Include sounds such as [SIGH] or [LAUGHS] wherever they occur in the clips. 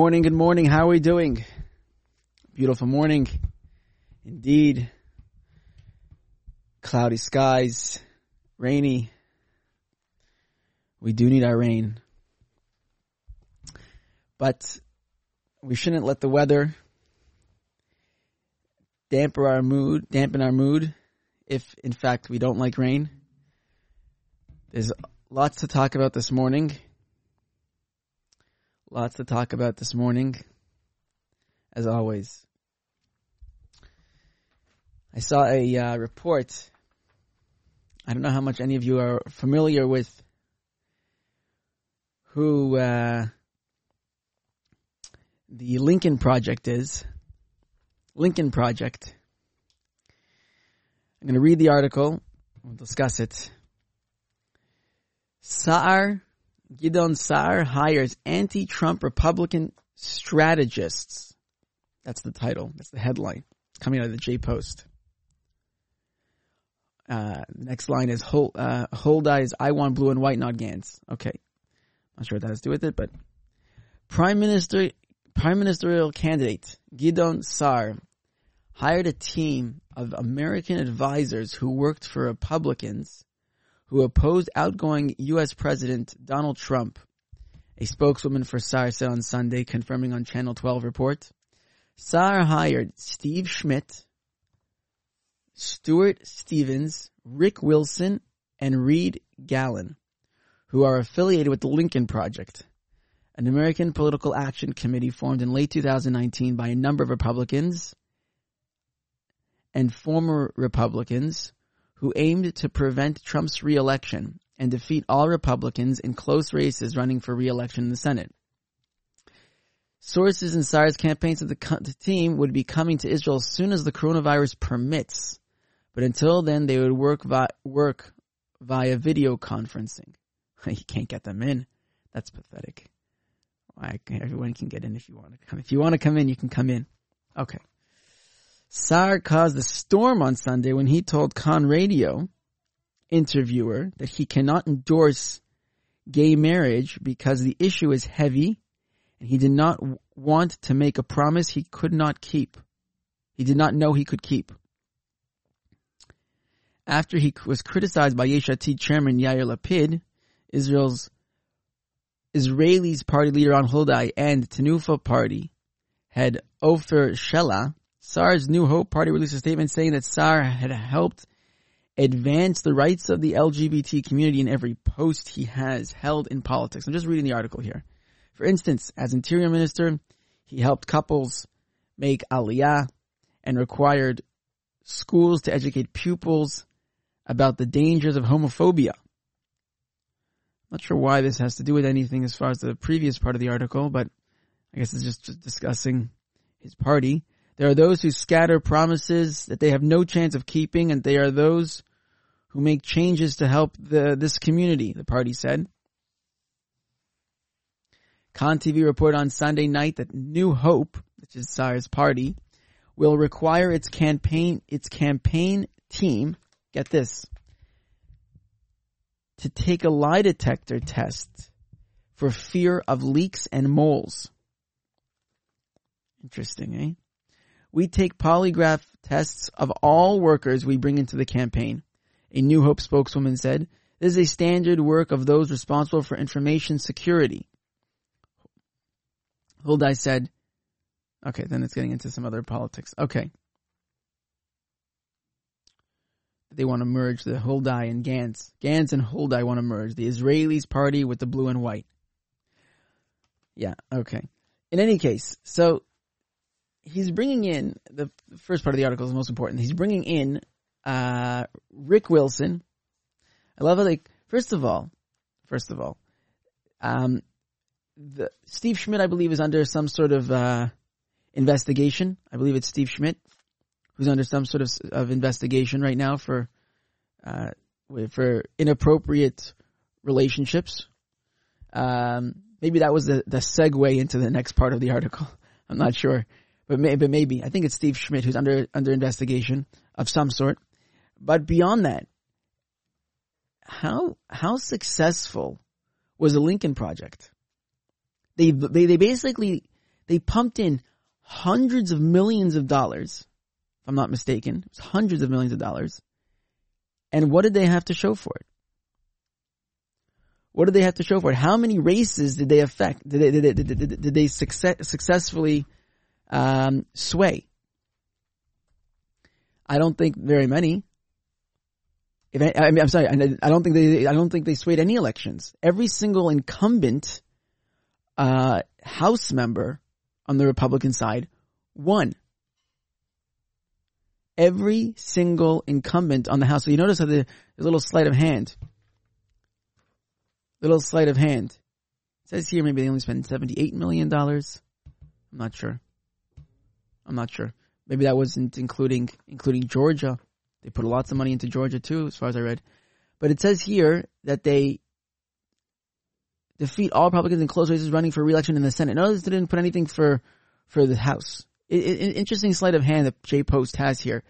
Morning, good morning. How are we doing? Beautiful morning. Indeed. Cloudy skies, rainy. We do need our rain. But we shouldn't let the weather dampen our mood, dampen our mood if in fact we don't like rain. There's lots to talk about this morning. Lots to talk about this morning, as always. I saw a uh, report. I don't know how much any of you are familiar with who uh, the Lincoln Project is. Lincoln Project. I'm going to read the article. We'll discuss it. Saar Gideon Saar hires anti-Trump Republican strategists. That's the title. That's the headline. Coming out of the J Post. Uh, next line is Hold, uh. I want blue and white, not Gantz. Okay. Not sure what that has to do with it, but Prime Minister, Prime Ministerial candidate Gideon Saar hired a team of American advisors who worked for Republicans who opposed outgoing U.S. President Donald Trump. A spokeswoman for Saar said on Sunday, confirming on Channel 12 report. Saar hired Steve Schmidt, Stuart Stevens, Rick Wilson, and Reed Galen, who are affiliated with the Lincoln Project, an American political action committee formed in late 2019 by a number of Republicans and former Republicans who aimed to prevent Trump's reelection and defeat all Republicans in close races running for reelection in the Senate. Sources in Saar's campaign said the, the team would be coming to Israel as soon as the coronavirus permits, but until then they would work vi- work via video conferencing. [LAUGHS] you can't get them in. That's pathetic. everyone can get in if you want to come. If you want to come in, you can come in. Okay. Saar caused a storm on Sunday when he told Kan Radio interviewer that he cannot endorse gay marriage because the issue is heavy and he did not want to make a promise he could not keep. He did not know he could keep. After he was criticized by Yesh Atid chairman Yair Lapid, Israel's Israelis party leader Ron Huldai and Tenufa party head Ofer Shelah Saar's New Hope Party released a statement saying that Saar had helped advance the rights of the LGBT community in every post he has held in politics. I'm just reading the article here. For instance, as Interior Minister, he helped couples make aliyah and required schools to educate pupils about the dangers of homophobia. Not sure why this has to do with anything as far as the previous part of the article, but I guess it's just discussing his party. There are those who scatter promises that they have no chance of keeping, and they are those who make changes to help the, this community, the party said. Kan TV reported on Sunday night that New Hope, which is Saar's party, will require its campaign, its campaign team, get this, to take a lie detector test for fear of leaks and moles. Interesting, eh? We take polygraph tests of all workers we bring into the campaign. A New Hope spokeswoman said, this is a standard work of those responsible for information security. Huldai said, okay, then it's getting into some other politics. Okay. They want to merge the Huldai and Gantz. Gantz and Huldai want to merge the Israelis party with the blue and white. Yeah, okay. In any case, so he's bringing in the first part of the article is the most important. He's bringing in uh, Rick Wilson. I love it. Like first of all, first of all, um, the Steve Schmidt, I believe, is under some sort of uh, investigation. I believe it's Steve Schmidt who's under some sort of, of investigation right now for uh, for inappropriate relationships. Um, maybe that was the, the segue into the next part of the article. [LAUGHS] I'm not sure but, may, but maybe I think it's Steve Schmidt who's under under investigation of some sort. But beyond that, how how successful was the Lincoln Project? They, they, they basically, they pumped in hundreds of millions of dollars, if I'm not mistaken. It was hundreds of millions of dollars. And what did they have to show for it? What did they have to show for it? How many races did they affect? Did they, did they, did they, did they success, successfully um, sway? I don't think very many. If I, I mean, I'm sorry, I don't think they, I don't think they swayed any elections. Every single incumbent uh, House member on the Republican side won. Every single incumbent on the House. So you notice how the, the little sleight of hand, little sleight of hand. It says here maybe they only spent seventy-eight million dollars. I'm not sure. I'm not sure. Maybe that wasn't including including Georgia. They put lots of money into Georgia too, as far as I read. But it says here that they defeat all Republicans in close races running for reelection in the Senate. Notice they didn't put anything for for the House. It, it, interesting sleight of hand that J Post has here.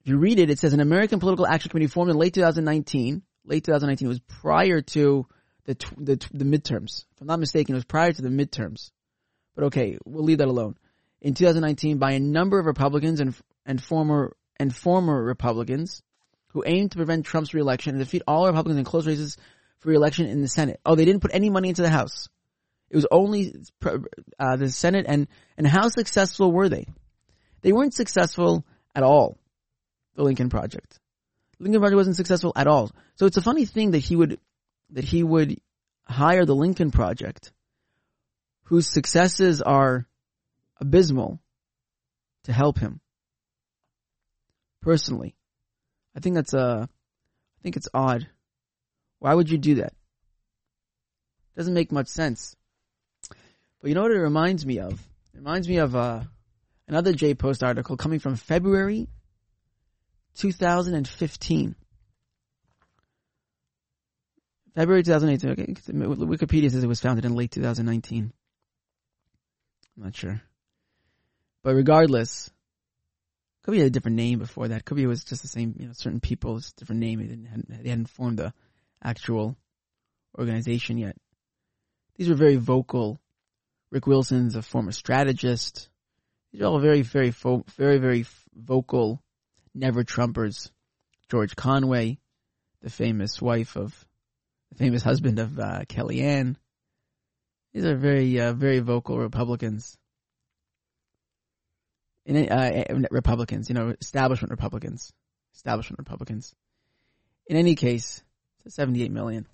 If you read it, it says an American Political Action Committee formed in late 2019. Late 2019 was prior to the the, the midterms. If I'm not mistaken, it was prior to the midterms. But okay, we'll leave that alone in 2019 by a number of Republicans and and former and former Republicans who aimed to prevent Trump's reelection and defeat all Republicans in close races for reelection in the Senate. Oh, they didn't put any money into the House. It was only uh, the Senate and and how successful were they? They weren't successful at all. The Lincoln Project. Lincoln Project wasn't successful at all. So it's a funny thing that he would that he would hire the Lincoln Project, whose successes are abysmal to help him. Personally, I think that's uh, I think it's odd. Why would you do that? Doesn't make much sense. But you know what it reminds me of? It reminds me of uh, another J Post article coming from February 2015. February 2018. Okay, Wikipedia says it was founded in late 2019. I'm not sure. But regardless, could be a different name before that. Could be it was just the same, you know, certain people, it's different name. They didn't, they hadn't formed the actual organization yet. These were very vocal. Rick Wilson's a former strategist. These are all very, very, very, very vocal never Trumpers. George Conway, the famous wife of, the famous husband of uh, Kellyanne. These are very, uh, very vocal Republicans in uh, Republicans, you know, establishment Republicans, establishment Republicans. In any case, it's 78 million.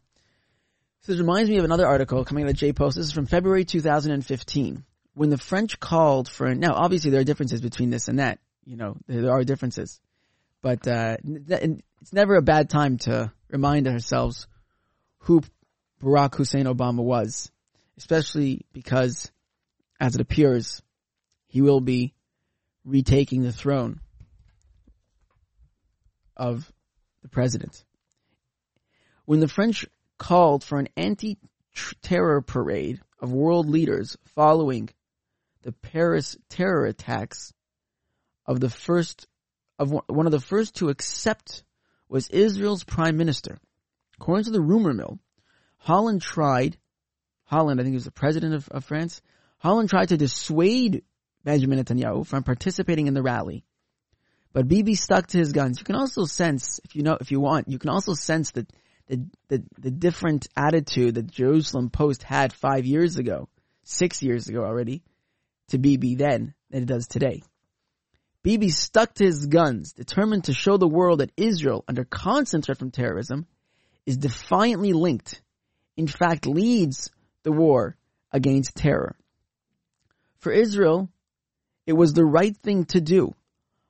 So this reminds me of another article coming out of J Post. This is from February 2015. When the French called for, now obviously there are differences between this and that, you know, there are differences. But, uh, it's never a bad time to remind ourselves who Barack Hussein Obama was, especially because, as it appears, he will be retaking the throne of the president. When the French called for an anti-terror parade of world leaders following the Paris terror attacks of the first of one of the first to accept was Israel's prime minister. According to the rumor mill, Hollande tried Hollande, I think he was the president of, of France. Hollande tried to dissuade Benjamin Netanyahu from participating in the rally. But Bibi stuck to his guns. You can also sense, if you know, if you want, you can also sense that the, the, the different attitude that Jerusalem Post had five years ago, six years ago already, to Bibi then than it does today. Bibi stuck to his guns, determined to show the world that Israel, under constant threat from terrorism, is defiantly linked, in fact leads the war against terror. For Israel, it was the right thing to do.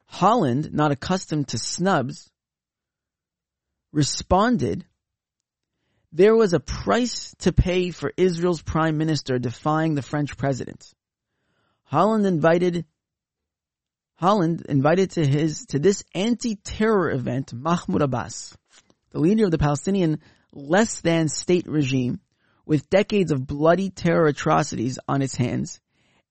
Hollande, not accustomed to snubs, responded, there was a price to pay for Israel's prime minister defying the French president. Hollande invited Hollande invited to his to this anti-terror event Mahmoud Abbas, the leader of the Palestinian less than state regime with decades of bloody terror atrocities on its hands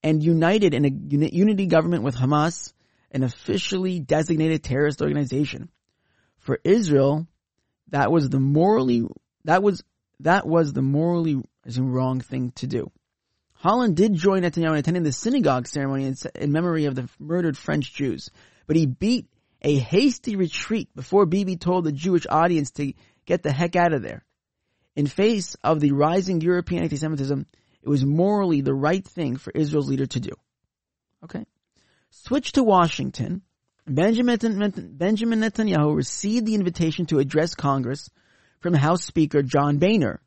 and united in a unity government with Hamas, an officially designated terrorist organization. For Israel, that was the morally that was that was the morally wrong thing to do. Hollande did join Netanyahu in attending the synagogue ceremony in, in memory of the murdered French Jews, but he beat a hasty retreat before Bibi told the Jewish audience to get the heck out of there. In face of the rising European anti-Semitism, it was morally the right thing for Israel's leader to do. Okay. Switch to Washington. Benjamin, Netanyahu received the invitation to address Congress from House Speaker John Boehner.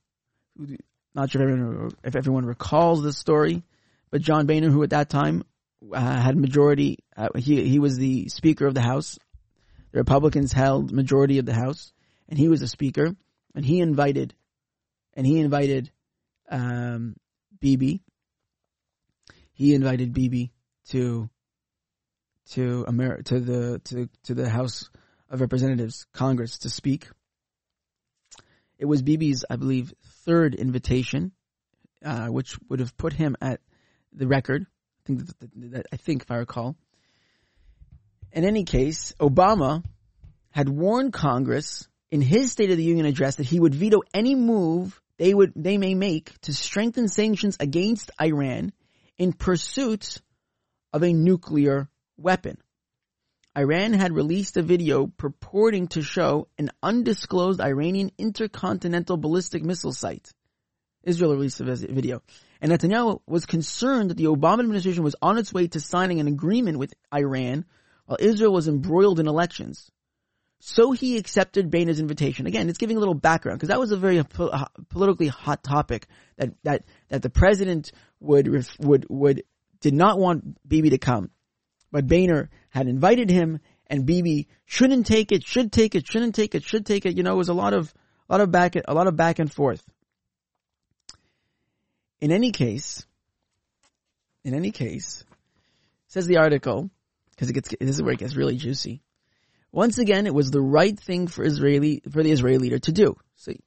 Not sure if everyone, if everyone recalls this story, but John Boehner, who at that time uh, had majority, uh, he he was the Speaker of the House. The Republicans held majority of the House, and he was a Speaker, and he invited, and he invited um, Bibi. He invited Bibi to to Amer- to the to to the House of Representatives, Congress, to speak. It was Bibi's, I believe, third invitation, uh, which would have put him at the record. I think that, that, I think if I recall. In any case, Obama had warned Congress in his State of the Union address that he would veto any move they would they may make to strengthen sanctions against Iran in pursuit of a nuclear weapon. Iran had released a video purporting to show an undisclosed Iranian intercontinental ballistic missile site. Israel released a video. And Netanyahu was concerned that the Obama administration was on its way to signing an agreement with Iran while Israel was embroiled in elections. So he accepted Boehner's invitation. Again, it's giving a little background because that was a very uh, po- uh, politically hot topic that, that, that the president would, would, would, did not want Bibi to come. But Boehner had invited him and Bibi shouldn't take it, should take it, shouldn't take it, should take it. You know, it was a lot of, a lot of back, a lot of back and forth. In any case, in any case, says the article, because it gets, this is where it gets really juicy. Once again, it was the right thing for Israeli, for the Israeli leader to do. See.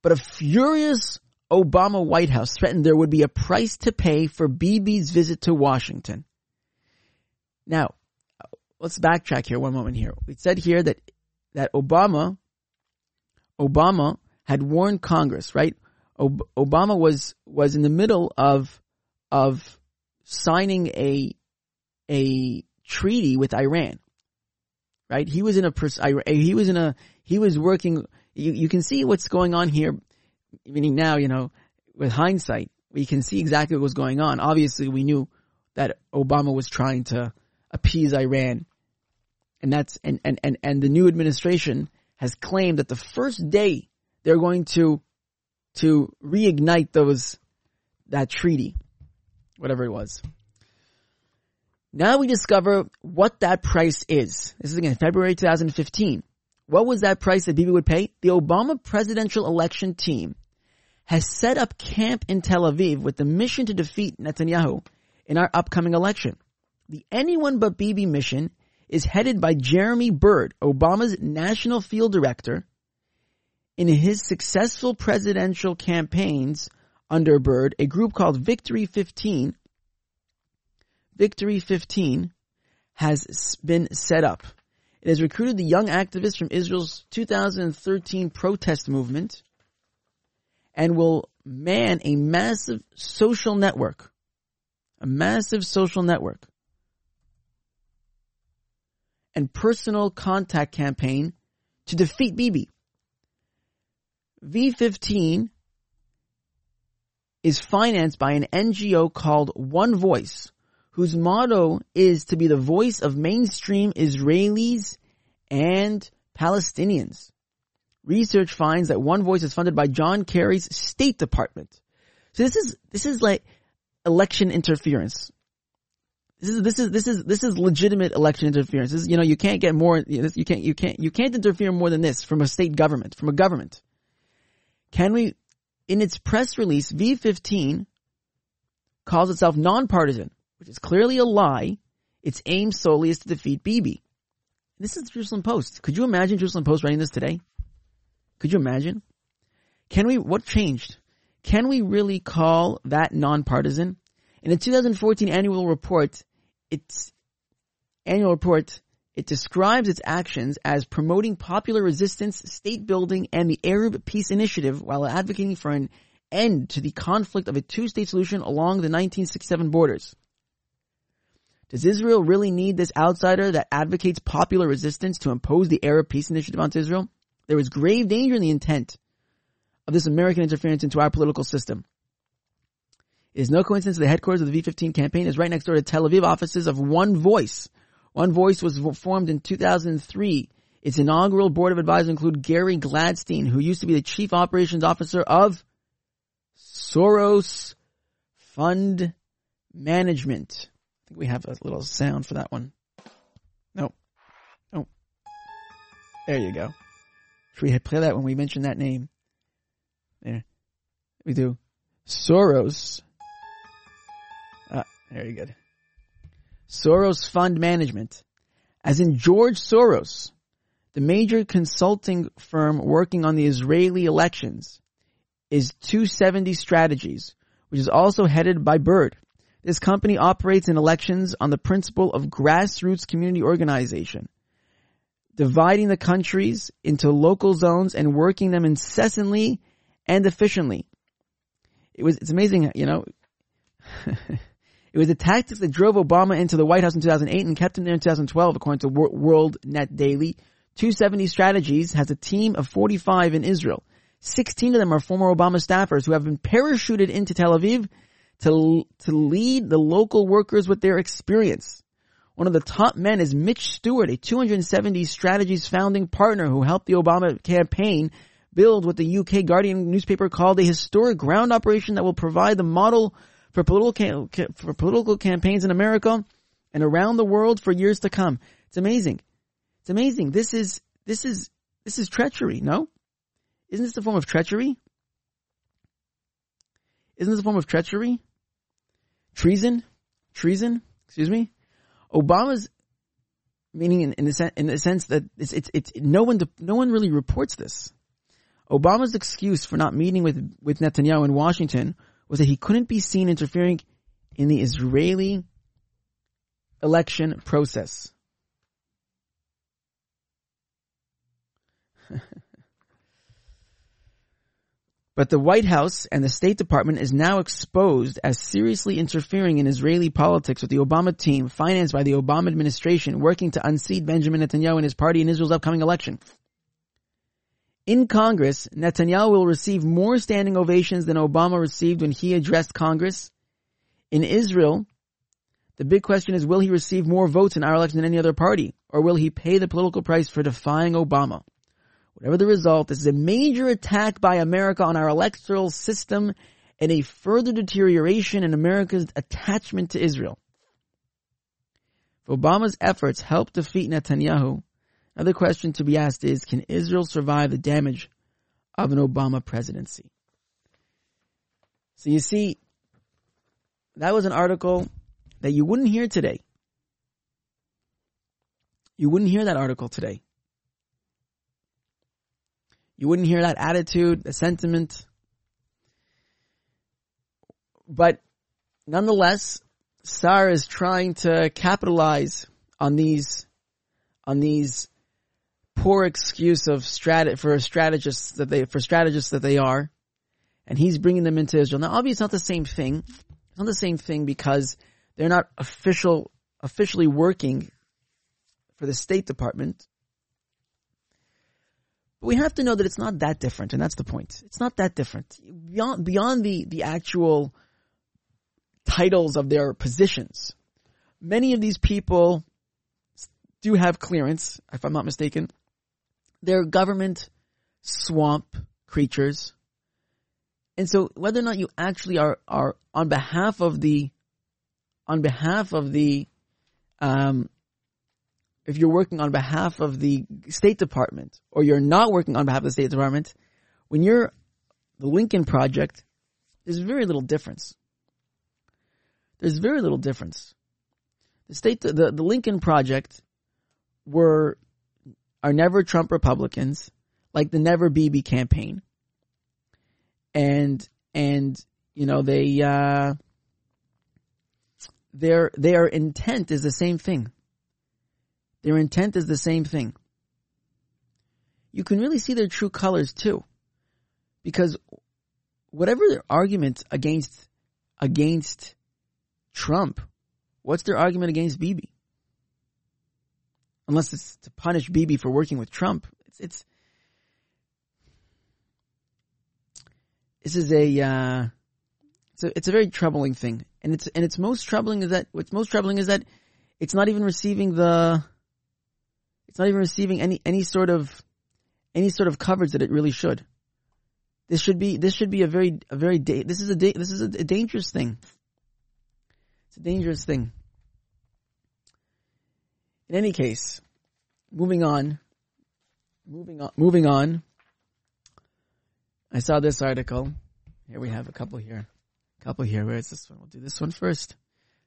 But a furious Obama White House threatened there would be a price to pay for Bibi's visit to Washington. Now, let's backtrack here one moment here. We said here that, that Obama, Obama had warned Congress, right? Ob- Obama was, was in the middle of, of signing a, a treaty with Iran right? He was in a, he was in a, he was working, you, you can see what's going on here, meaning now, you know, with hindsight, we can see exactly what was going on. Obviously, we knew that Obama was trying to appease Iran. And that's, and, and, and, and the new administration has claimed that the first day they're going to, to reignite those, that treaty, whatever it was. Now we discover what that price is. This is again February 2015. What was that price that Bibi would pay? The Obama presidential election team has set up camp in Tel Aviv with the mission to defeat Netanyahu in our upcoming election. The Anyone But Bibi mission is headed by Jeremy Bird, Obama's national field director. In his successful presidential campaigns under Bird, a group called Victory 15 Victory 15 has been set up. It has recruited the young activists from Israel's 2013 protest movement and will man a massive social network. A massive social network. And personal contact campaign to defeat Bibi. V15 is financed by an NGO called One Voice, whose motto is to be the voice of mainstream Israelis and Palestinians. Research finds that One Voice is funded by John Kerry's State Department. So this is, this is like election interference. This is, this is, this is, this is legitimate election interference. This is, you know, you can't get more, you can't, you can't, you can't interfere more than this from a state government, from a government. Can we, in its press release, V15 calls itself nonpartisan which is clearly a lie. Its aim solely is to defeat Bibi. This is the Jerusalem Post. Could you imagine Jerusalem Post writing this today? Could you imagine? Can we, what changed? Can we really call that nonpartisan? In the 2014 annual report, its annual report, it describes its actions as promoting popular resistance, state building, and the Arab Peace Initiative while advocating for an end to the conflict of a two-state solution along the 1967 borders. Does Israel really need this outsider that advocates popular resistance to impose the Arab peace initiative onto Israel? There is grave danger in the intent of this American interference into our political system. It is no coincidence the headquarters of the V15 campaign is right next door to Tel Aviv offices of One Voice. One Voice was formed in 2003. Its inaugural board of advisors include Gary Gladstein, who used to be the chief operations officer of Soros Fund Management. Think we have a little sound for that one. No. No. There you go. Should we play that when we mention that name? There. We do. Soros Ah, very good. Soros Fund Management. As in George Soros, the major consulting firm working on the Israeli elections is 270 Strategies, which is also headed by Bird. This company operates in elections on the principle of grassroots community organization, dividing the countries into local zones and working them incessantly and efficiently. It was, it's amazing, you know, [LAUGHS] It was the tactics that drove Obama into the White House in 2008 and kept him there in 2012, according to World Net Daily. 270 Strategies has a team of 45 in Israel. 16 of them are former Obama staffers who have been parachuted into Tel Aviv to, to lead the local workers with their experience. One of the top men is Mitch Stewart, a 270 Strategies founding partner who helped the Obama campaign build what the UK Guardian newspaper called a historic ground operation that will provide the model for political for political campaigns in America and around the world for years to come. It's amazing. It's amazing. This is this is this is treachery. No, isn't this a form of treachery? Isn't this a form of treachery? Treason, treason. Excuse me. Obama's meaning in, in the sense in the sense that it's it's, it's no one no one really reports this. Obama's excuse for not meeting with with Netanyahu in Washington was that he couldn't be seen interfering in the Israeli election process. [LAUGHS] but the White House and the State Department is now exposed as seriously interfering in Israeli politics with the Obama team financed by the Obama administration working to unseat Benjamin Netanyahu and his party in Israel's upcoming election. In Congress, Netanyahu will receive more standing ovations than Obama received when he addressed Congress. In Israel, the big question is will he receive more votes in our election than any other party? Or will he pay the political price for defying Obama? Whatever the result, this is a major attack by America on our electoral system and a further deterioration in America's attachment to Israel. If Obama's efforts help defeat Netanyahu, Another question to be asked is, can Israel survive the damage of an Obama presidency? So you see, that was an article that you wouldn't hear today. You wouldn't hear that article today. You wouldn't hear that attitude, the sentiment. But nonetheless, Saar is trying to capitalize on these, on these poor excuse of strat for strategists that they for strategists that they are, and he's bringing them into Israel. Now, obviously, it's not the same thing. It's not the same thing because they're not official officially working for the State Department. But we have to know that it's not that different, and that's the point. It's not that different beyond beyond the the actual titles of their positions. Many of these people do have clearance, if I'm not mistaken, they're government swamp creatures. And so whether or not you actually are, are on behalf of the, on behalf of the, um, if you're working on behalf of the State Department or you're not working on behalf of the State Department, when you're the Lincoln Project, there's very little difference. There's very little difference. The state, the, the Lincoln Project were are never Trump Republicans, like the Never Bibi campaign. And, and, you know, they, uh, their, their intent is the same thing. Their intent is the same thing. You can really see their true colors too. Because whatever their argument against against Trump, what's their argument against Bibi? Unless it's to punish Bibi for working with Trump, it's it's this is a uh, a it's a very troubling thing, and it's and it's most troubling is that what's most troubling is that it's not even receiving the it's not even receiving any any sort of any sort of coverage that it really should. This should be this should be a very a very da- this is a da- this is a, a dangerous thing. It's a dangerous thing. In any case, moving on, moving on, moving on. I saw this article. Here we have a couple here, a couple here. Where is this one? We'll do this one first.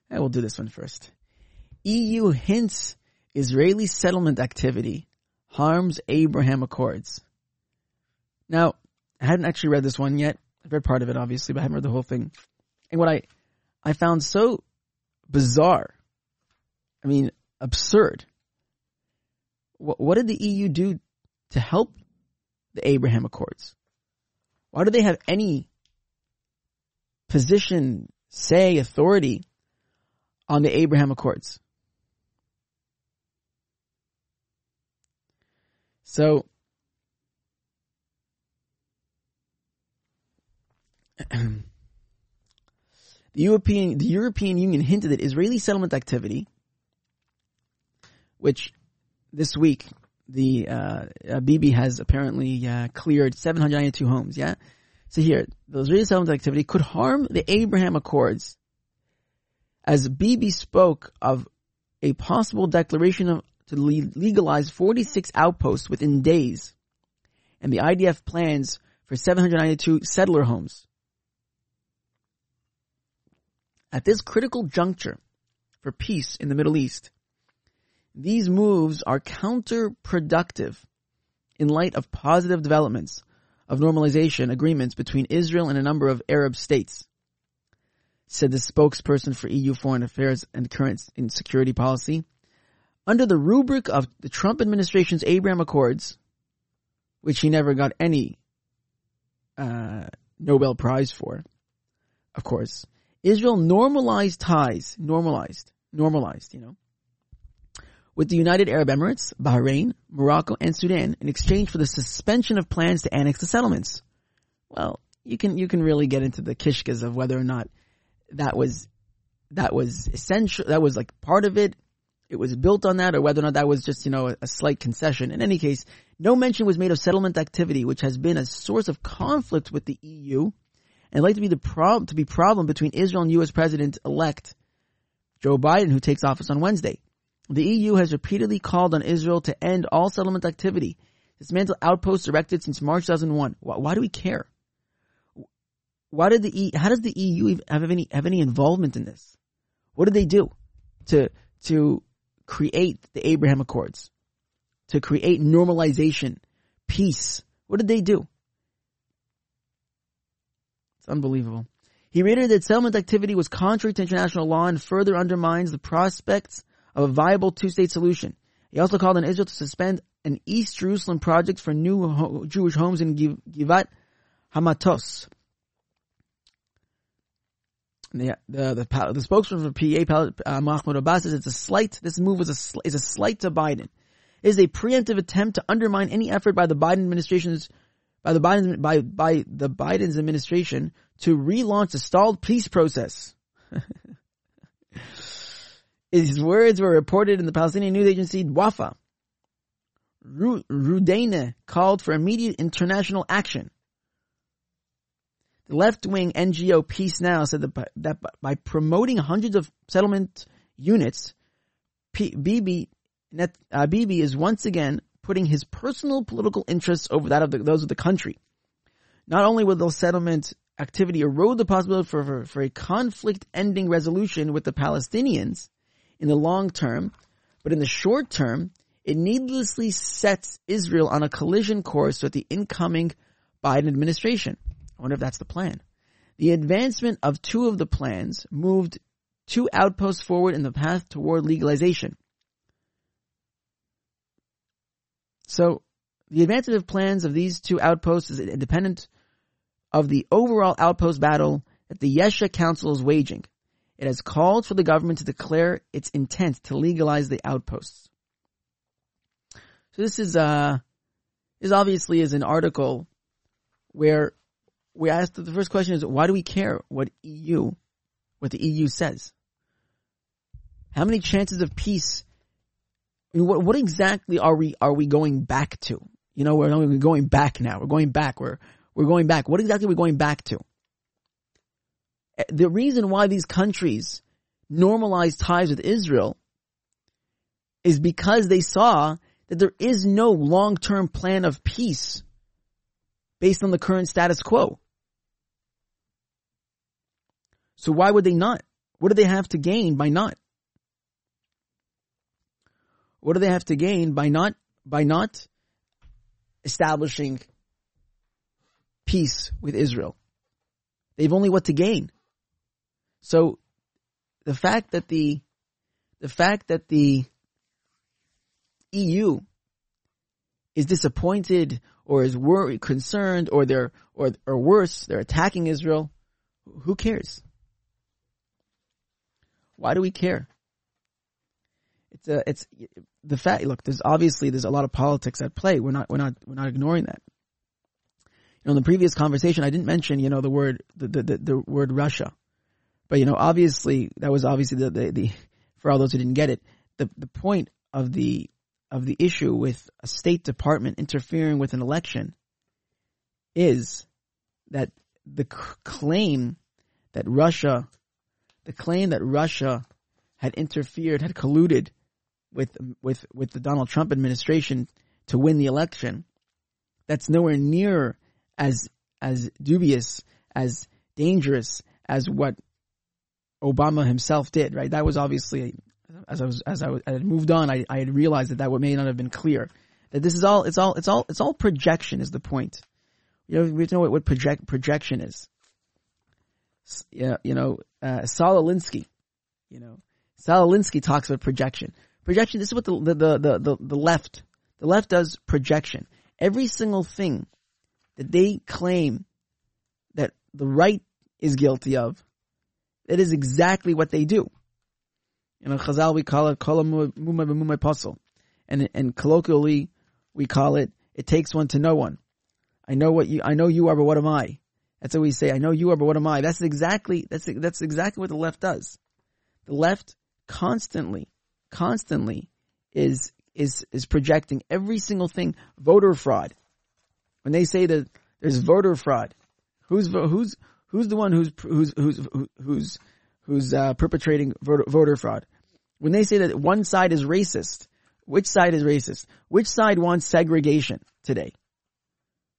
Yeah, we'll do this one first. EU hints Israeli settlement activity harms Abraham Accords. Now, I hadn't actually read this one yet. I've read part of it, obviously, but I haven't read the whole thing. And what I, I found so bizarre, I mean, absurd. What, what did the EU do to help the Abraham Accords? Why do they have any position, say, authority on the Abraham Accords? So, [CLEARS THROAT] the European the European Union hinted that Israeli settlement activity, which this week the uh, uh, Bibi has apparently uh, cleared 792 homes. Yeah, so here the Israeli settlement activity could harm the Abraham Accords, as Bibi spoke of a possible declaration of, to legalize 46 outposts within days, and the IDF plans for 792 settler homes. At this critical juncture for peace in the Middle East, these moves are counterproductive in light of positive developments of normalization agreements between Israel and a number of Arab states, said the spokesperson for EU foreign affairs and current security policy. Under the rubric of the Trump administration's Abraham Accords, which he never got any uh, Nobel Prize for, of course, Israel normalized ties, normalized, normalized, you know, with the United Arab Emirates, Bahrain, Morocco, and Sudan in exchange for the suspension of plans to annex the settlements. Well, you can, you can really get into the kishkas of whether or not that was, that was essential, that was like part of it, it was built on that, or whether or not that was just, you know, a, slight concession. In any case, no mention was made of settlement activity, which has been a source of conflict with the EU and like to be the problem to be problem between Israel and U.S. President elect Joe Biden, who takes office on Wednesday. The EU has repeatedly called on Israel to end all settlement activity, dismantle outposts erected since March 2001. Why, why do we care? Why did the e, how does the EU have any have any involvement in this? What did they do to to create the Abraham Accords, to create normalization, peace? What did they do? It's unbelievable. He reiterated that settlement activity was contrary to international law and further undermines the prospects of a viable two-state solution. He also called on Israel to suspend an East Jerusalem project for new Jewish homes in Givat Hamatos. The, the, the, the, spokesman for PA, uh, Mahmoud Abbas, says it's a slight, this move was a, is a slight to Biden. It is a preemptive attempt to undermine any effort by the Biden administration's by the Biden by by the Biden's administration to relaunch the stalled peace process. [LAUGHS] His words were reported in the Palestinian news agency Wafa. Rudaina called for immediate international action. Left-wing NGO Peace Now said that, that by promoting hundreds of settlement units, P- Bibi, Net, uh, Bibi is once again putting his personal political interests over that of the, those of the country. Not only will the settlement activity erode the possibility for, for, for a conflict ending resolution with the Palestinians in the long term, but in the short term, it needlessly sets Israel on a collision course with the incoming Biden administration. I wonder if that's the plan. The advancement of two of the plans moved two outposts forward in the path toward legalization. So the advancement of plans of these two outposts is independent of the overall outpost battle that the Yesha Council is waging. It has called for the government to declare its intent to legalize the outposts. So this is uh this obviously is an article where we asked the first question is why do we care what EU what the EU says? How many chances of peace what what exactly are we are we going back to? You know, we're going back now. We're going back. We're we're going back. What exactly are we going back to? Eh, the reason why these countries normalized ties with Israel is because they saw that there is no long-term plan of peace based on the current status quo. So why would they not? What do they have to gain by not? What do they have to gain by not, by not establishing peace with Israel? They've only what to gain. So the fact that the, the fact that the EU is disappointed or is worried, concerned, or they're, or, or worse, they're attacking Israel, who cares? Why do we care? It's a, it's the fact. Look, there's obviously there's a lot of politics at play. We're not, we're not, we're not ignoring that. You know, in the previous conversation, I didn't mention, you know, the word, the, the, the, the word Russia. But, you know, obviously, that was obviously the, the, the, for all those who didn't get it, the, the point of the, of the issue with a State Department interfering with an election is that the c- claim that Russia, the claim that Russia had interfered, had colluded with, with, with the Donald Trump administration to win the election, that's nowhere near as, as dubious, as dangerous as what Obama himself did, right? That was obviously, as I was, as I, was, I had moved on, I, I had realized that that may not have been clear. That this is all, it's all, it's all, it's all projection is the point. You know, we have to know what, what project, projection is. Yeah, you know, uh, Saul Alinsky, you know, Saul Alinsky talks about projection. Projection, this is what the, the, the, the, the left, the left does projection. Every single thing that they claim that the right is guilty of, that is exactly what they do. You know, Chazal we call it kol mumay puzzle, and and colloquially we call it it takes one to know one. I know what you I know you are, but what am I? That's what we say. I know you are, but what am I? That's exactly that's that's exactly what the left does. The left constantly, constantly is is is projecting every single thing voter fraud. When they say that there's voter fraud, who's who's who's the one who's who's who's who's who's uh, perpetrating voter, fraud? When they say that one side is racist, which side is racist? Which side wants segregation today?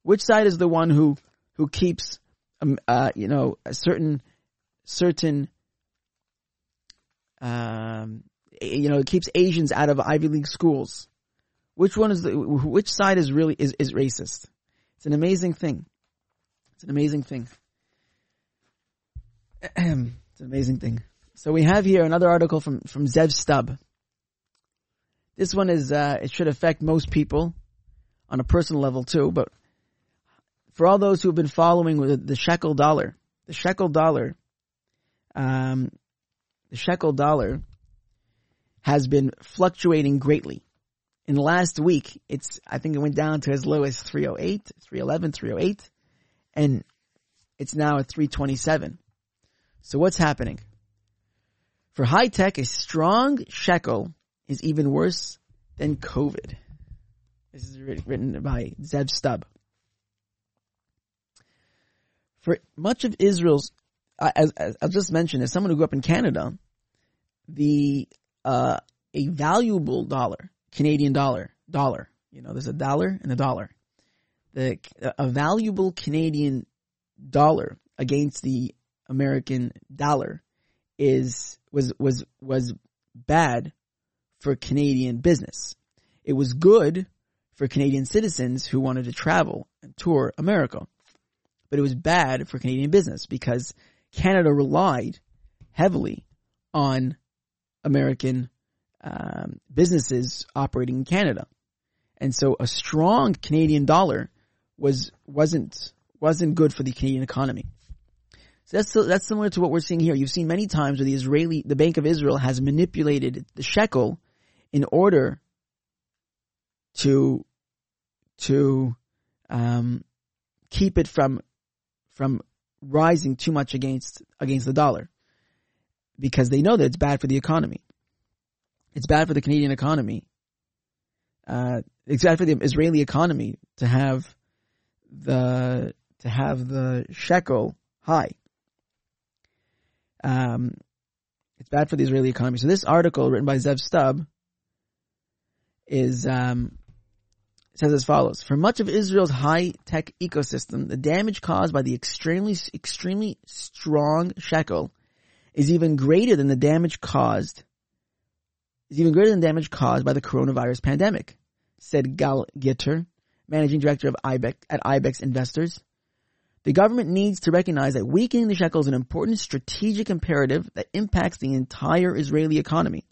Which side is the one who who keeps um, uh, you know certain certain um, you know keeps Asians out of Ivy League schools? Which one is the which side is really is, is racist? It's an amazing thing. It's an amazing thing. [CLEARS THROAT] it's an amazing thing. So we have here another article from, from Zev Stub. This one is, uh, it should affect most people on a personal level too, but for all those who have been following with the shekel dollar, the shekel dollar, um, the shekel dollar has been fluctuating greatly. In the last week, it's, I think it went down to as low as 308, 311, 308, and it's now at 327. So what's happening? For high tech, a strong shekel is even worse than COVID. This is written by Zev Stub. For much of Israel's, as, as I just mentioned, as someone who grew up in Canada, the uh, a valuable dollar, Canadian dollar, dollar. You know, there's a dollar and a dollar. The a valuable Canadian dollar against the American dollar is was was was bad for Canadian business. It was good for Canadian citizens who wanted to travel and tour America. But it was bad for Canadian business because Canada relied heavily on American um, businesses operating in Canada. And so a strong Canadian dollar was wasn't wasn't good for the Canadian economy. So that's that's similar to what we're seeing here. You've seen many times where the Israeli, the Bank of Israel, has manipulated the shekel in order to to um, keep it from from rising too much against against the dollar because they know that it's bad for the economy. It's bad for the Canadian economy. Uh, it's bad for the Israeli economy to have the to have the shekel high. Um, it's bad for the Israeli economy. So this article written by Zev Stub is um, says as follows: For much of Israel's high-tech ecosystem, the damage caused by the extremely extremely strong shekel is even greater than the damage caused is even greater than damage caused by the coronavirus pandemic, said Gal Gitter, managing director of IBEX at IBEX Investors. The government needs to recognize that weakening the shekel is an important strategic imperative that impacts the entire Israeli economy.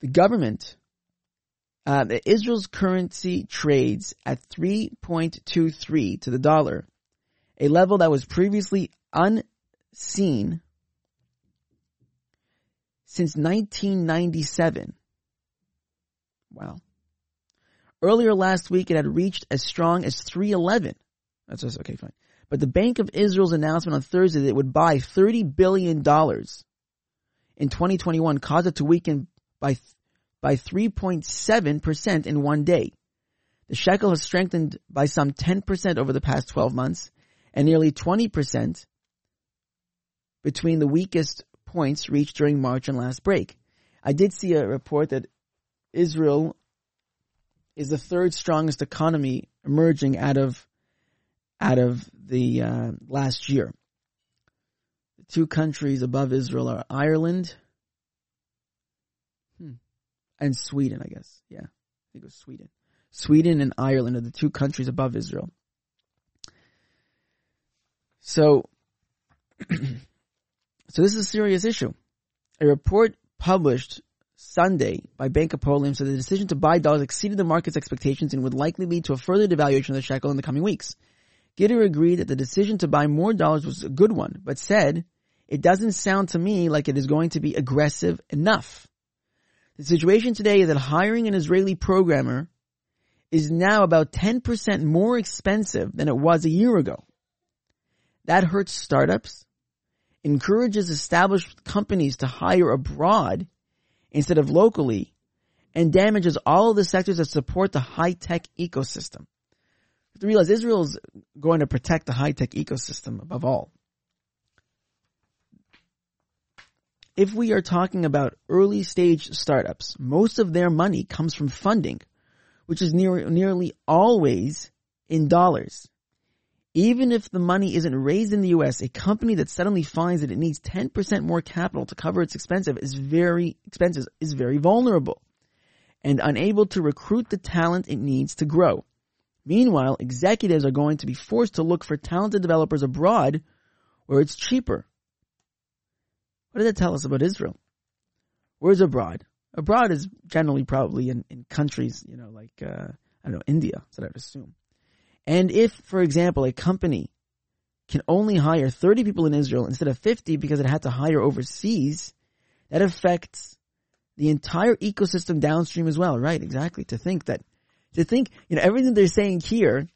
The government, uh, Israel's currency trades at 3.23 to the dollar, a level that was previously unseen since 1997. Wow. Earlier last week, it had reached as strong as 311. That's just okay, fine. But the Bank of Israel's announcement on Thursday that it would buy $30 billion in 2021 caused it to weaken by, by 3.7% in one day. The shekel has strengthened by some 10% over the past 12 months and nearly 20% between the weakest points reached during March and last break. I did see a report that Israel is the third strongest economy emerging out of out of the uh, last year. The two countries above Israel are Ireland hmm, and Sweden, I guess. Yeah, I think it was Sweden. Sweden and Ireland are the two countries above Israel. So, [CLEARS THROAT] so this is a serious issue. A report published Sunday by Bank Hapoalim said the decision to buy dollars exceeded the market's expectations and would likely lead to a further devaluation of the shekel in the coming weeks. Gitter agreed that the decision to buy more dollars was a good one, but said, it doesn't sound to me like it is going to be aggressive enough. The situation today is that hiring an Israeli programmer is now about 10% more expensive than it was a year ago. That hurts startups, encourages established companies to hire abroad instead of locally and damages all of the sectors that support the high-tech ecosystem. You have to realize Israel is going to protect the high-tech ecosystem above all. If we are talking about early stage startups, most of their money comes from funding, which is near, nearly always in dollars. Even if the money isn't raised in the US, a company that suddenly finds that it needs 10% more capital to cover its expenses is very expenses is very vulnerable and unable to recruit the talent it needs to grow. Meanwhile, executives are going to be forced to look for talented developers abroad where it's cheaper. What does that tell us about Israel? Where's abroad? Abroad is generally probably in, in countries, you know, like, uh, I don't know, India, that's what I'd assume. And if, for example, a company can only hire 30 people in Israel instead of 50 because it had to hire overseas, that affects the entire ecosystem downstream as well, right? Exactly. To think that, to think, you know, everything they're saying here,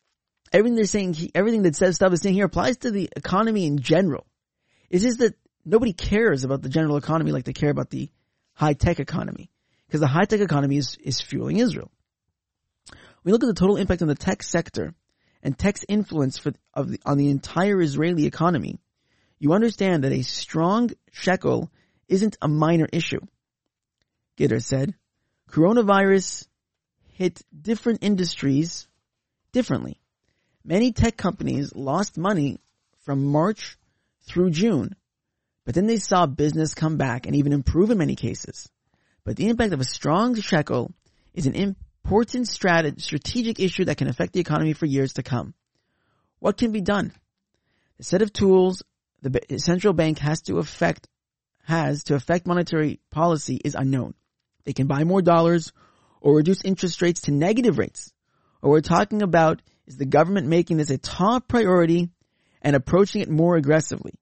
everything they're saying, everything that says stuff is saying here applies to the economy in general. It's just that nobody cares about the general economy like they care about the high tech economy. Because the high tech economy is, is fueling Israel. We look at the total impact on the tech sector and tech's influence for, the, on the entire Israeli economy, you understand that a strong shekel isn't a minor issue. Gitter said, coronavirus hit different industries differently. Many tech companies lost money from March through June, but then they saw business come back and even improve in many cases. But the impact of a strong shekel is an important strategic issue that can affect the economy for years to come. What can be done? The set of tools the central bank has to affect has to affect monetary policy is unknown. They can buy more dollars or reduce interest rates to negative rates. What we're talking about is the government making this a top priority and approaching it more aggressively.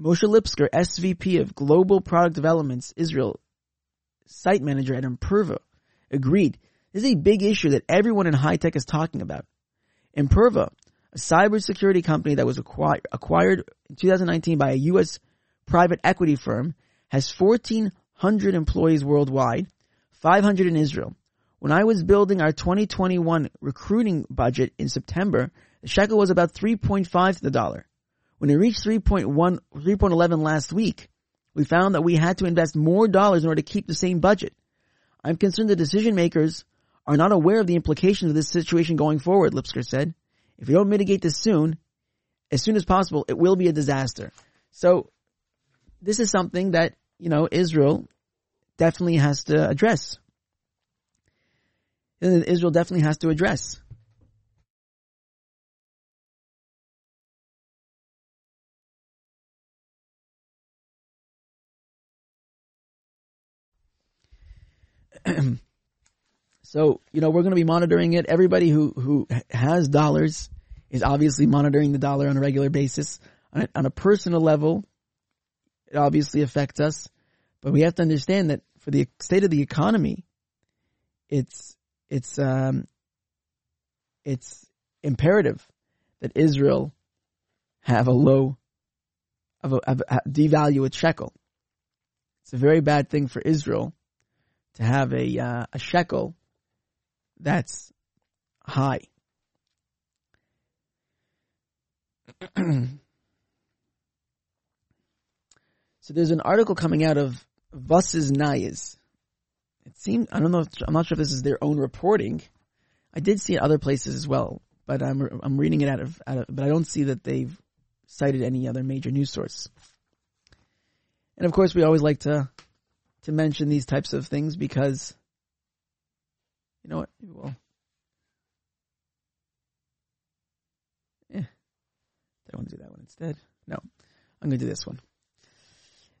Moshe Lipsker, SVP of Global Product Developments, Israel, site manager at Imperva, agreed. This is a big issue that everyone in high tech is talking about. Imperva, a cybersecurity company that was acquired, acquired in 2019 by a U.S. private equity firm, has 1,400 employees worldwide, 500 in Israel. When I was building our 2021 recruiting budget in September, the shekel was about 3.5 to the dollar. When it reached 3.1, 3.11 last week, we found that we had to invest more dollars in order to keep the same budget. I'm concerned the decision makers are not aware of the implications of this situation going forward, Lipsker said. If we don't mitigate this soon, as soon as possible, it will be a disaster. So this is something that, you know, Israel definitely has to address. Israel definitely has to address. [CLEARS THROAT] so, you know, we're going to be monitoring it. Everybody who, who has dollars is obviously monitoring the dollar on a regular basis. On a, on a personal level, it obviously affects us, but we have to understand that for the state of the economy, it's, it's, um, it's imperative that Israel have a low, of a, of a devalue its shekel. It's a very bad thing for Israel to have a uh, a shekel that's high. [CLEARS THROAT] so there's an article coming out of Vos Iz Neias. It seems I don't know. If, I'm not sure if this is their own reporting. I did see it other places as well, but I'm I'm reading it out of, out of but I don't see that they've cited any other major news source. And of course, we always like to to mention these types of things because, you know what? Well, yeah, I want to do that one instead. No, I'm going to do this one.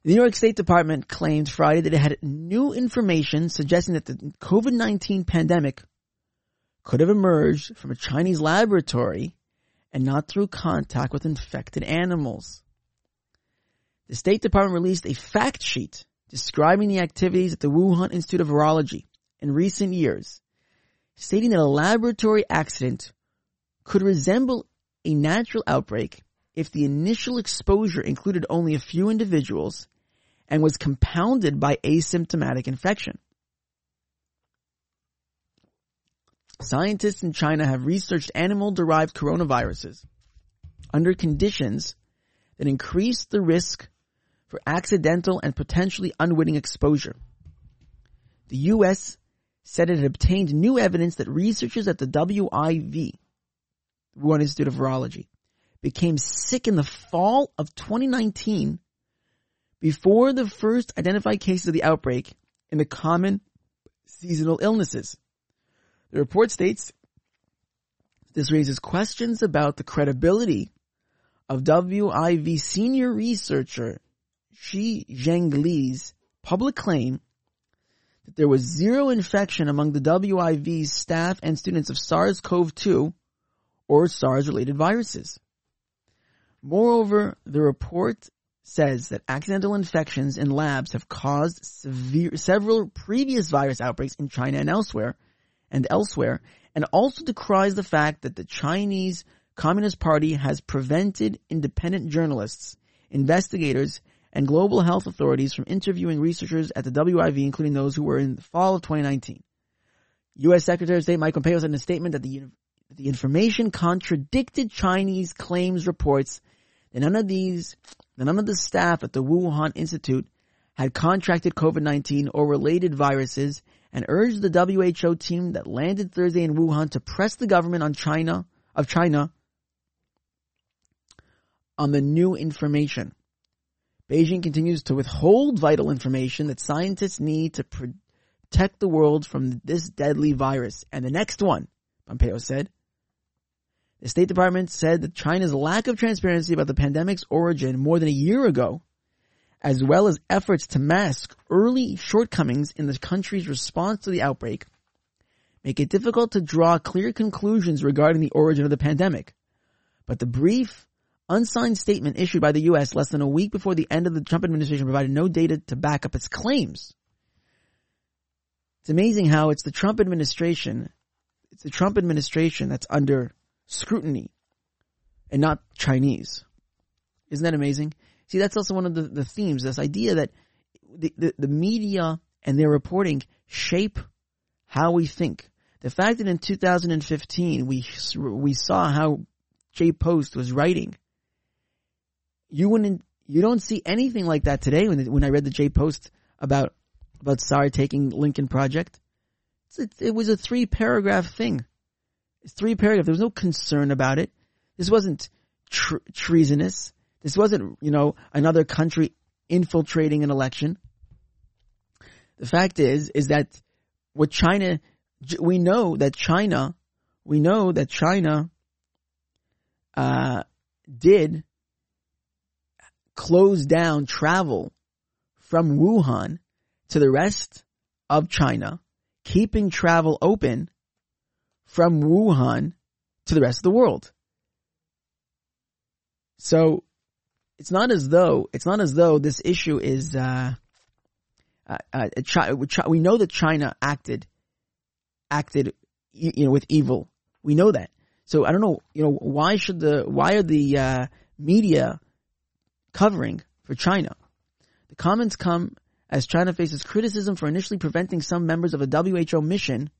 The New York State Department claimed Friday that it had new information suggesting that the COVID-19 pandemic could have emerged from a Chinese laboratory and not through contact with infected animals. The State Department released a fact sheet describing the activities at the Wuhan Institute of Virology in recent years, stating that a laboratory accident could resemble a natural outbreak if the initial exposure included only a few individuals and was compounded by asymptomatic infection. Scientists in China have researched animal-derived coronaviruses under conditions that increase the risk for accidental and potentially unwitting exposure. The U.S. said it had obtained new evidence that researchers at the WIV, Wuhan Institute of Virology, became sick in the fall of 2019 before the first identified cases of the outbreak in the common seasonal illnesses. The report states this raises questions about the credibility of WIV senior researcher Shi Zhengli's public claim that there was zero infection among the WIV's staff and students of SARS-CoV-2 or SARS-related viruses. Moreover, the report says that accidental infections in labs have caused severe, several previous virus outbreaks in China and elsewhere, and elsewhere, and also decries the fact that the Chinese Communist Party has prevented independent journalists, investigators, and global health authorities from interviewing researchers at the WIV, including those who were in the fall of 2019. U.S. Secretary of State Mike Pompeo said in a statement that the, the information contradicted Chinese claims reports that none of these, that none of the staff at the Wuhan Institute had contracted COVID-19 or related viruses and urged the WHO team that landed Thursday in Wuhan to press the government on China, of China on the new information. Beijing continues to withhold vital information that scientists need to protect the world from this deadly virus. And the next one, Pompeo said. The State Department said that China's lack of transparency about the pandemic's origin more than a year ago, as well as efforts to mask early shortcomings in the country's response to the outbreak, make it difficult to draw clear conclusions regarding the origin of the pandemic. But the brief, unsigned statement issued by the U.S. less than a week before the end of the Trump administration provided no data to back up its claims. It's amazing how it's the Trump administration, it's the Trump administration that's under scrutiny and not Chinese. Isn't that amazing? See, that's also one of the, the themes, this idea that the, the, the media and their reporting shape how we think. The fact that in 2015 we, we saw how Jay Post was writing, you wouldn't, you don't see anything like that today when, when I read the Jay Post about, about Saar taking Lincoln Project. It, it was a three paragraph thing. It's three paragraph. There was no concern about it. This wasn't tre- treasonous. This wasn't, you know, another country infiltrating an election. The fact is, is that what China, we know that China, we know that China, uh, did close down travel from Wuhan to the rest of China, keeping travel open from Wuhan to the rest of the world. So it's not as though it's not as though this issue is uh, uh, uh, we know that China acted acted you know with evil. We know that. So I don't know, you know, why should the why are the uh, media covering for China? The comments come as China faces criticism for initially preventing some members of a WHO mission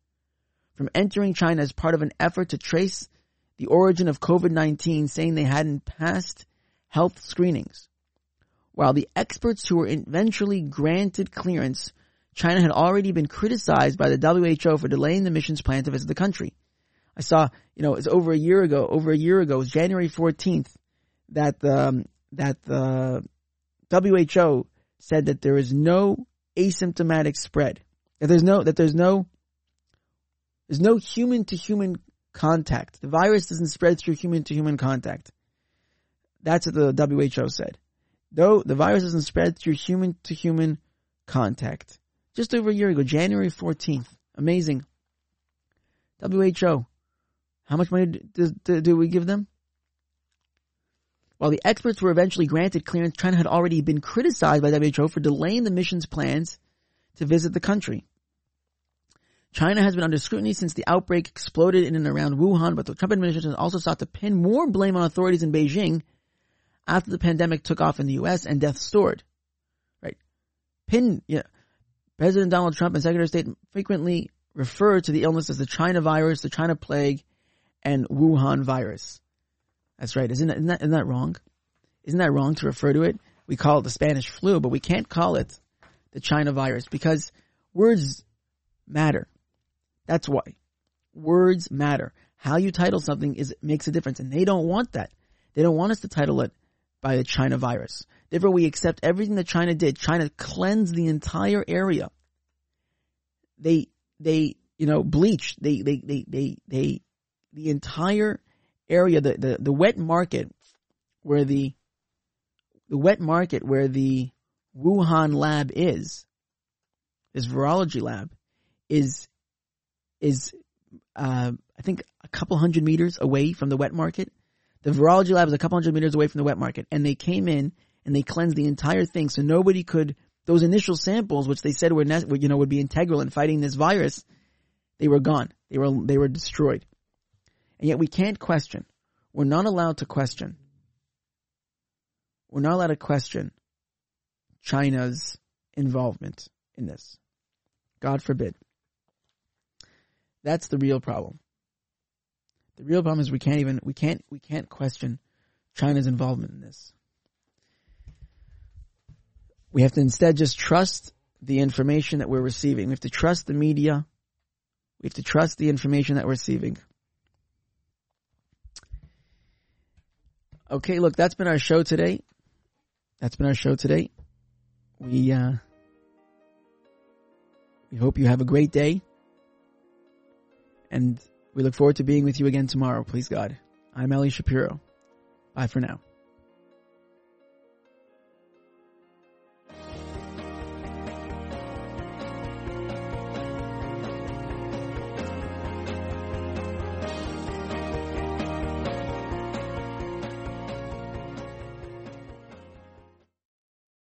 from entering China as part of an effort to trace the origin of COVID-19, saying they hadn't passed health screenings. While the experts who were eventually granted clearance, China had already been criticized by the WHO for delaying the mission's plan to visit the country. I saw, you know, it's over a year ago, over a year ago, it was January 14th, that the, um, that the WHO said that there is no asymptomatic spread. That there's no, that there's no, there's no human to human contact. The virus doesn't spread through human to human contact. That's what the WHO said. Though the virus doesn't spread through human to human contact. Just over a year ago, January 14th. Amazing. WHO. How much money do, do, do we give them? While the experts were eventually granted clearance, China had already been criticized by WHO for delaying the mission's plans to visit the country. China has been under scrutiny since the outbreak exploded in and around Wuhan, but the Trump administration also sought to pin more blame on authorities in Beijing after the pandemic took off in the U.S. and deaths soared. Right? Pin, yeah. President Donald Trump and Secretary of State frequently refer to the illness as the China virus, the China plague, and Wuhan virus. That's right. Isn't that, isn't that, isn't that wrong? Isn't that wrong to refer to it? We call it the Spanish flu, but we can't call it the China virus because words matter. That's why. Words matter. How you title something is makes a difference, and they don't want that. They don't want us to title it by the China virus. Therefore, we accept everything that China did. China cleansed the entire area. They, they, you know, bleached. They, they, they, they, they, the entire area, the, the, the wet market where the, the wet market where the Wuhan lab is, this virology lab, is, is, uh, I think a couple hundred meters away from the wet market. The virology lab is a couple hundred meters away from the wet market, and they came in and they cleansed the entire thing, so nobody could. Those initial samples, which they said were, you know, would be integral in fighting this virus, they were gone. They were they were destroyed, and yet we can't question. We're not allowed to question. We're not allowed to question China's involvement in this. God forbid. That's the real problem. The real problem is we can't even we can't we can't question China's involvement in this. We have to instead just trust the information that we're receiving. We have to trust the media. We have to trust the information that we're receiving. Okay, look, that's been our show today. That's been our show today. We uh we hope you have a great day. And we look forward to being with you again tomorrow, please God. I'm Ellie Shapiro. Bye for now.